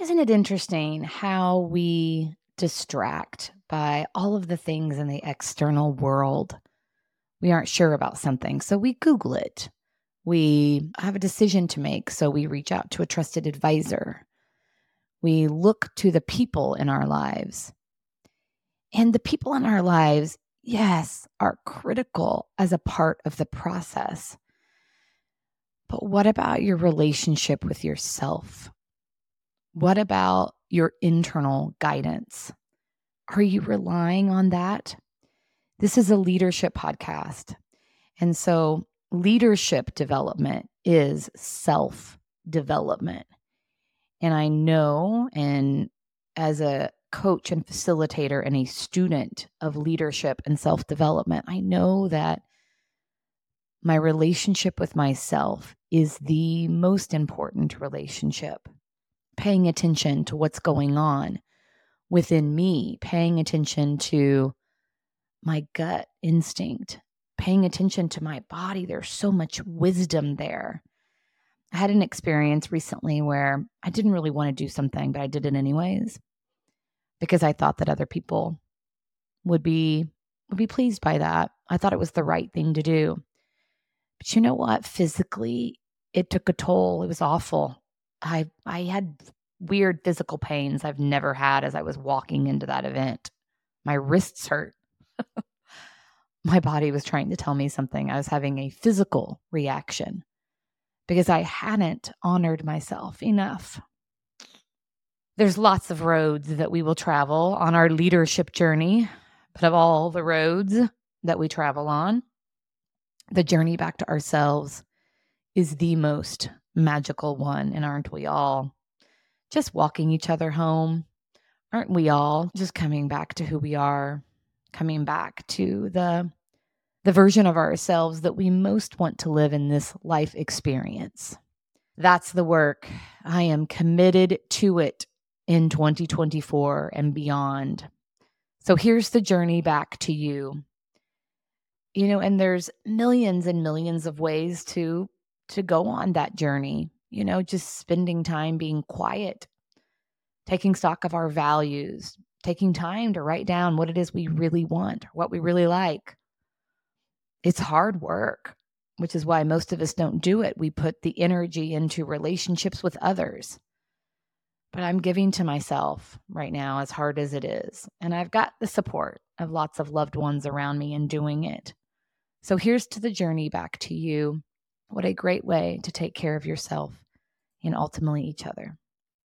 Isn't it interesting how we distract by all of the things in the external world? We aren't sure about something, so we Google it. We have a decision to make, so we reach out to a trusted advisor. We look to the people in our lives. And the people in our lives, yes, are critical as a part of the process. But what about your relationship with yourself? What about your internal guidance? Are you relying on that? This is a leadership podcast. And so, leadership development is self development. And I know, and as a coach and facilitator and a student of leadership and self development, I know that my relationship with myself is the most important relationship. Paying attention to what's going on within me, paying attention to my gut instinct, paying attention to my body. There's so much wisdom there. I had an experience recently where I didn't really want to do something, but I did it anyways because I thought that other people would be would be pleased by that. I thought it was the right thing to do. But you know what? Physically, it took a toll. It was awful. I I had weird physical pains I've never had as I was walking into that event. My wrists hurt. My body was trying to tell me something. I was having a physical reaction because I hadn't honored myself enough. There's lots of roads that we will travel on our leadership journey, but of all the roads that we travel on, the journey back to ourselves is the most magical one. And aren't we all? Just walking each other home. Aren't we all just coming back to who we are, coming back to the the version of ourselves that we most want to live in this life experience. That's the work. I am committed to it in 2024 and beyond. So here's the journey back to you. You know, and there's millions and millions of ways to to go on that journey. You know, just spending time being quiet, taking stock of our values, taking time to write down what it is we really want, what we really like it's hard work, which is why most of us don't do it. We put the energy into relationships with others. But I'm giving to myself right now, as hard as it is. And I've got the support of lots of loved ones around me in doing it. So here's to the journey back to you. What a great way to take care of yourself and ultimately each other.